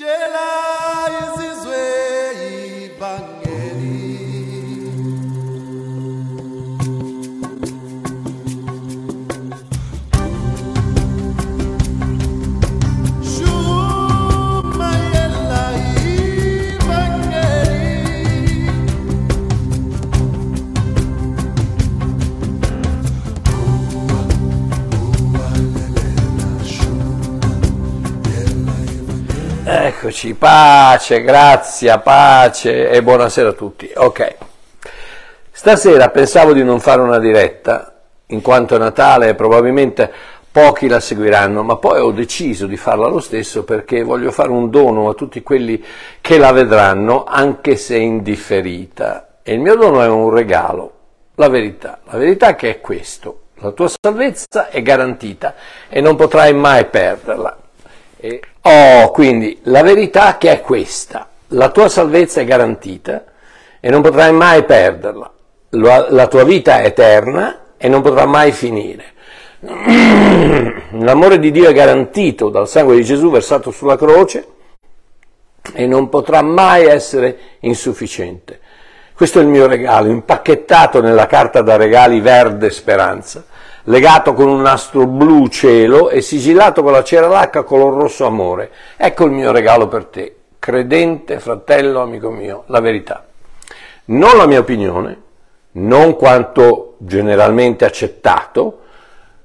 Jedi is Eccoci, pace, grazia, pace e buonasera a tutti. Ok, stasera pensavo di non fare una diretta, in quanto è Natale probabilmente pochi la seguiranno, ma poi ho deciso di farla lo stesso perché voglio fare un dono a tutti quelli che la vedranno, anche se indifferita. E il mio dono è un regalo, la verità. La verità che è questo, la tua salvezza è garantita e non potrai mai perderla. E- Oh, quindi la verità che è questa, la tua salvezza è garantita e non potrai mai perderla, la, tua vita è eterna e non potrà mai finire. L'amore di Dio è garantito dal sangue di Gesù versato sulla croce e non potrà mai essere insufficiente. Questo è il mio regalo, impacchettato nella carta da regali verde speranza, legato con un nastro blu cielo e sigillato con la cera lacca color rosso amore. Ecco il mio regalo per te, credente, fratello, amico mio, la verità. Non la mia opinione, non quanto generalmente accettato,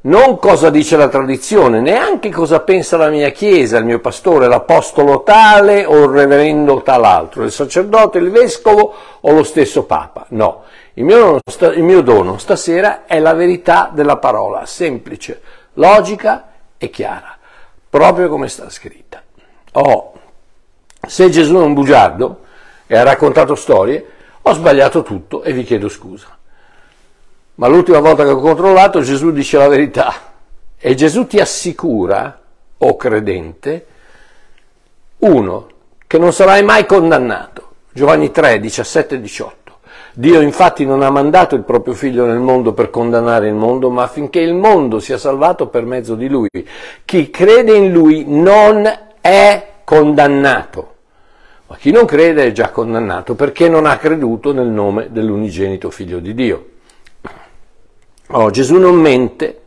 non cosa dice la tradizione, neanche cosa pensa la mia chiesa, il mio pastore, l'apostolo tale o il reverendo tal altro, il sacerdote, il vescovo o lo stesso papa. No, il mio, il mio dono stasera è la verità della parola, semplice, logica e chiara, proprio come sta scritta. Oh, se Gesù è un bugiardo e ha raccontato storie, ho sbagliato tutto e vi chiedo scusa. Ma l'ultima volta che ho controllato Gesù dice la verità e Gesù ti assicura, o credente, uno, che non sarai mai condannato. Giovanni 3, 17 e 18. Dio infatti non ha mandato il proprio figlio nel mondo per condannare il mondo, ma affinché il mondo sia salvato per mezzo di lui. Chi crede in lui non è condannato. Ma chi non crede è già condannato perché non ha creduto nel nome dell'unigenito figlio di Dio. Oh, Gesù non mente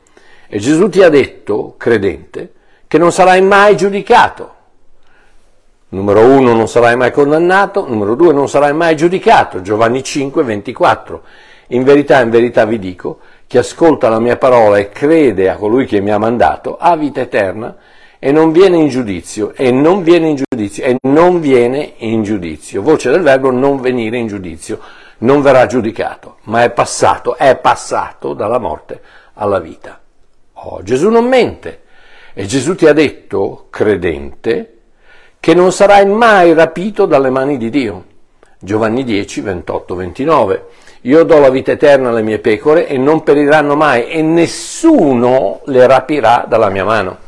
e Gesù ti ha detto, credente, che non sarai mai giudicato. Numero uno, non sarai mai condannato. Numero due, non sarai mai giudicato. Giovanni 5, 24. In verità, in verità vi dico, chi ascolta la mia parola e crede a colui che mi ha mandato ha vita eterna e non viene in giudizio, e non viene in giudizio, e non viene in giudizio. Voce del verbo non venire in giudizio, non verrà giudicato, ma è passato, è passato dalla morte alla vita. Oh, Gesù non mente. E Gesù ti ha detto, credente, che non sarai mai rapito dalle mani di Dio. Giovanni 10, 28, 29. Io do la vita eterna alle mie pecore e non periranno mai e nessuno le rapirà dalla mia mano.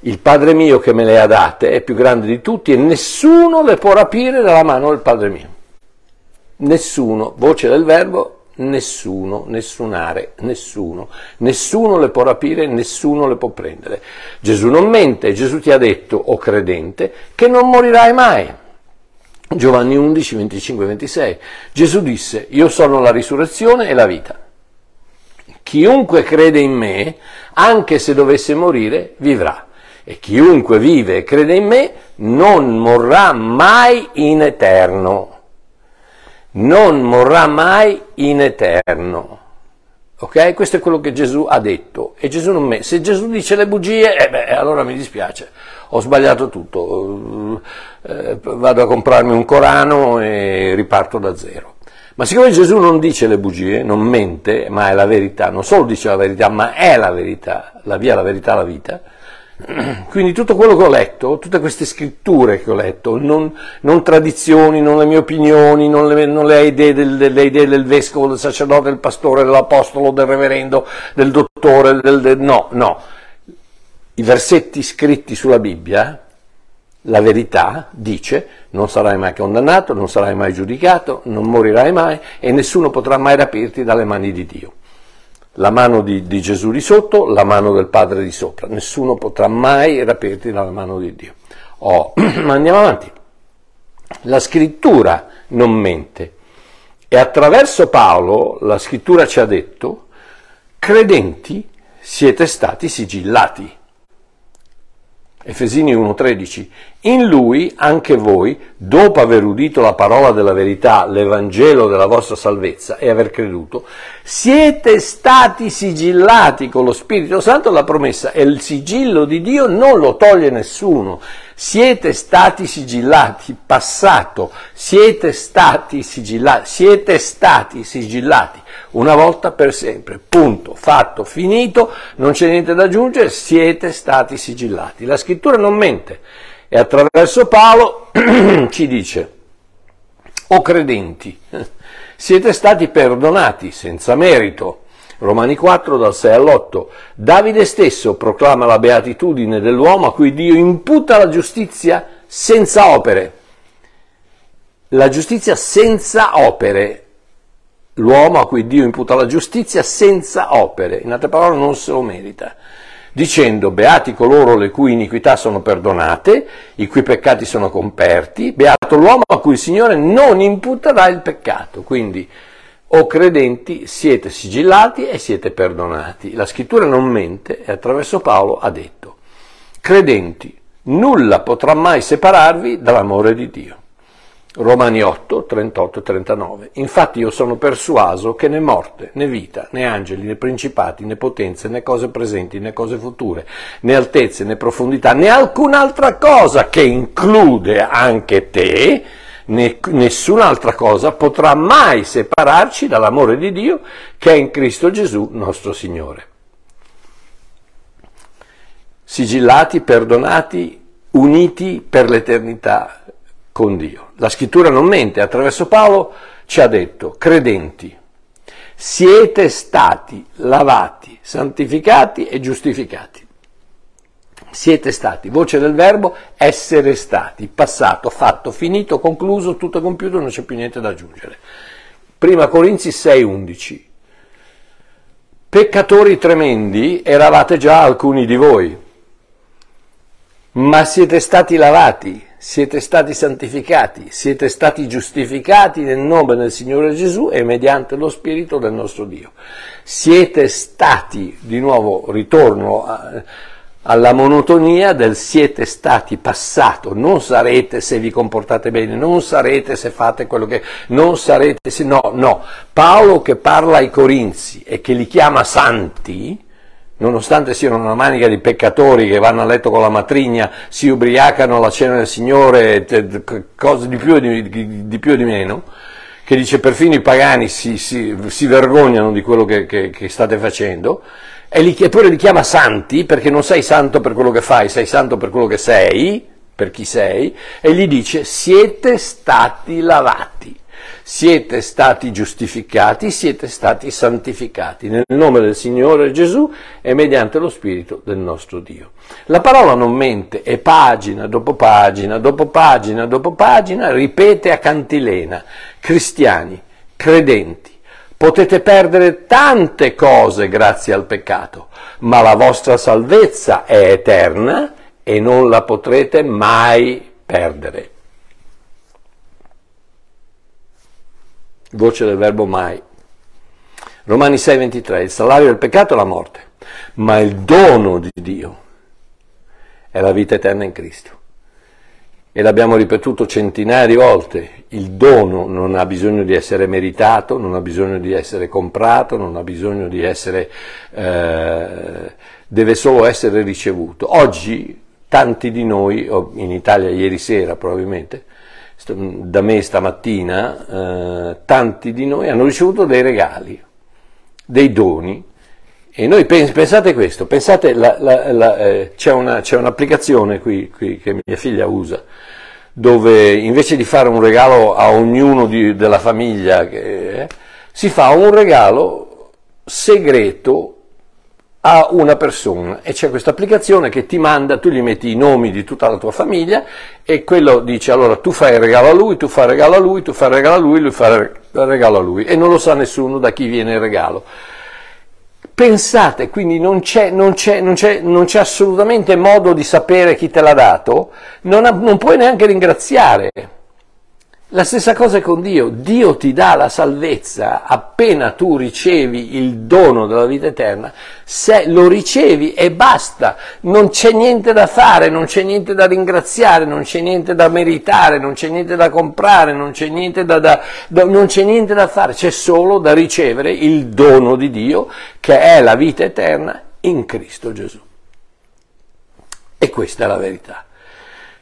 Il Padre mio che me le ha date è più grande di tutti e nessuno le può rapire dalla mano del Padre mio. Nessuno, voce del verbo, nessuno, nessunare, nessuno. Nessuno le può rapire, nessuno le può prendere. Gesù non mente, Gesù ti ha detto, o credente, che non morirai mai. Giovanni 11, 25, 26. Gesù disse, io sono la risurrezione e la vita. Chiunque crede in me, anche se dovesse morire, vivrà. E chiunque vive e crede in me, non morrà mai in eterno non morrà mai in eterno. Ok? Questo è quello che Gesù ha detto. E Gesù non me. Se Gesù dice le bugie, eh beh, allora mi dispiace, ho sbagliato tutto. Eh, vado a comprarmi un Corano e riparto da zero. Ma siccome Gesù non dice le bugie, non mente, ma è la verità, non solo dice la verità, ma è la verità, la via, la verità, la vita, quindi tutto quello che ho letto, tutte queste scritture che ho letto, non, non tradizioni, non le mie opinioni, non le, non le idee, del, le idee del vescovo, del sacerdote, del pastore, dell'apostolo, del reverendo, del dottore, del, del- no, no. I versetti scritti sulla Bibbia, la verità dice non sarai mai condannato, non sarai mai giudicato, non morirai mai e nessuno potrà mai rapirti dalle mani di Dio la mano di, di Gesù di sotto, la mano del Padre di sopra. Nessuno potrà mai rapirti dalla mano di Dio. ho. Ma andiamo avanti. La scrittura non mente. E attraverso Paolo la scrittura ci ha detto, credenti siete stati sigillati. Efesini 1:13. In lui anche voi, dopo aver udito la parola della verità, l'Evangelo della vostra salvezza e aver creduto, siete stati sigillati con lo Spirito Santo. La promessa e il sigillo di Dio non lo toglie nessuno. Siete stati sigillati, passato, siete stati sigillati, siete stati sigillati. Una volta per sempre. Punto, fatto, finito, non c'è niente da aggiungere, siete stati sigillati. La scrittura non mente e attraverso Paolo ci dice, o credenti, siete stati perdonati senza merito. Romani 4 dal 6 all'8. Davide stesso proclama la beatitudine dell'uomo a cui Dio imputa la giustizia senza opere. La giustizia senza opere l'uomo a cui Dio imputa la giustizia senza opere, in altre parole non se lo merita, dicendo beati coloro le cui iniquità sono perdonate, i cui peccati sono comperti, beato l'uomo a cui il Signore non imputerà il peccato. Quindi, o credenti, siete sigillati e siete perdonati. La scrittura non mente e attraverso Paolo ha detto, credenti, nulla potrà mai separarvi dall'amore di Dio. Romani 8, 38 e 39. Infatti io sono persuaso che né morte, né vita, né angeli, né principati, né potenze, né cose presenti, né cose future, né altezze, né profondità, né alcun'altra cosa che include anche te, né nessun'altra cosa potrà mai separarci dall'amore di Dio che è in Cristo Gesù nostro Signore. Sigillati, perdonati, uniti per l'eternità con Dio. La scrittura non mente, attraverso Paolo ci ha detto, credenti, siete stati lavati, santificati e giustificati. Siete stati, voce del verbo, essere stati, passato, fatto, finito, concluso, tutto compiuto, non c'è più niente da aggiungere. Prima Corinzi 6:11. Peccatori tremendi eravate già alcuni di voi, ma siete stati lavati, siete stati santificati, siete stati giustificati nel nome del Signore Gesù e mediante lo Spirito del nostro Dio. Siete stati, di nuovo ritorno a, alla monotonia del siete stati passato, non sarete se vi comportate bene, non sarete se fate quello che, non sarete se no, no. Paolo che parla ai Corinzi e che li chiama santi, nonostante siano una manica di peccatori che vanno a letto con la matrigna, si ubriacano alla cena del Signore, cose di più e di, di, più e di meno, che dice perfino i pagani si, si, si vergognano di quello che, che, che state facendo, e li, eppure li chiama santi perché non sei santo per quello che fai, sei santo per quello che sei, per chi sei, e gli dice siete stati lavati siete stati giustificati, siete stati santificati nel nome del Signore Gesù e mediante lo Spirito del nostro Dio. La parola non mente e pagina dopo pagina, dopo pagina, dopo pagina, ripete a cantilena, cristiani, credenti. Potete perdere tante cose grazie al peccato, ma la vostra salvezza è eterna e non la potrete mai perdere. Voce del verbo mai. Romani 6:23, il salario del peccato è la morte, ma il dono di Dio è la vita eterna in Cristo. E l'abbiamo ripetuto centinaia di volte, il dono non ha bisogno di essere meritato, non ha bisogno di essere comprato, non ha bisogno di essere, eh, deve solo essere ricevuto. Oggi tanti di noi, in Italia ieri sera probabilmente, da me stamattina, eh, tanti di noi hanno ricevuto dei regali, dei doni. E noi pens- pensate questo, pensate, la, la, la, eh, c'è, una, c'è, un'applicazione qui, qui, che mia figlia usa, dove invece di fare un regalo a ognuno di, della famiglia, eh, si fa un regalo segreto a una persona e c'è questa applicazione che ti manda, tu gli metti i nomi di tutta la tua famiglia e quello dice allora tu fai il regalo a lui, tu fai il regalo a lui, tu fai il regalo a lui, lui fa il regalo a lui e non lo sa nessuno da chi viene il regalo. Pensate, quindi non c'è, non, c'è, non, c'è, non c'è, assolutamente modo di sapere chi te l'ha dato, non, non puoi neanche ringraziare. La stessa cosa è con Dio, Dio ti dà la salvezza appena tu ricevi il dono della vita eterna, se lo ricevi e basta, non c'è niente da fare, non c'è niente da ringraziare, non c'è niente da meritare, non c'è niente da comprare, non c'è niente da, da, da, c'è niente da fare, c'è solo da ricevere il dono di Dio che è la vita eterna in Cristo Gesù. E questa è la verità.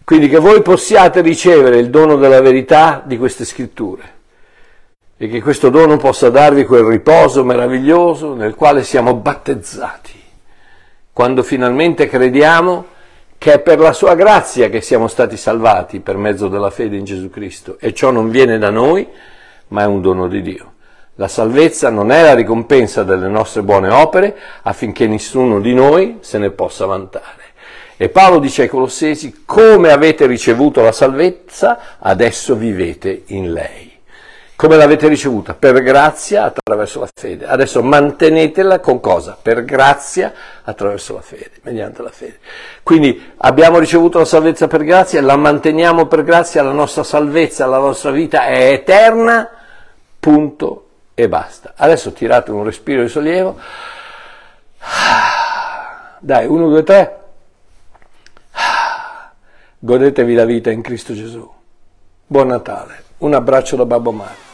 Quindi che voi possiate ricevere il dono della verità di queste scritture e che questo dono possa darvi quel riposo meraviglioso nel quale siamo battezzati, quando finalmente crediamo che è per la sua grazia che siamo stati salvati per mezzo della fede in Gesù Cristo e ciò non viene da noi, ma è un dono di Dio. La salvezza non è la ricompensa delle nostre buone opere affinché nessuno di noi se ne possa vantare. E Paolo dice ai Colossesi, come avete ricevuto la salvezza, adesso vivete in lei. Come l'avete ricevuta? Per grazia attraverso la fede. Adesso mantenetela con cosa? Per grazia attraverso la fede, mediante la fede. Quindi abbiamo ricevuto la salvezza per grazia, la manteniamo per grazia, la nostra salvezza, la nostra vita è eterna, punto e basta. Adesso tirate un respiro di sollievo. Dai, uno, due, tre. Godetevi la vita in Cristo Gesù. Buon Natale. Un abbraccio da Babbo Mario.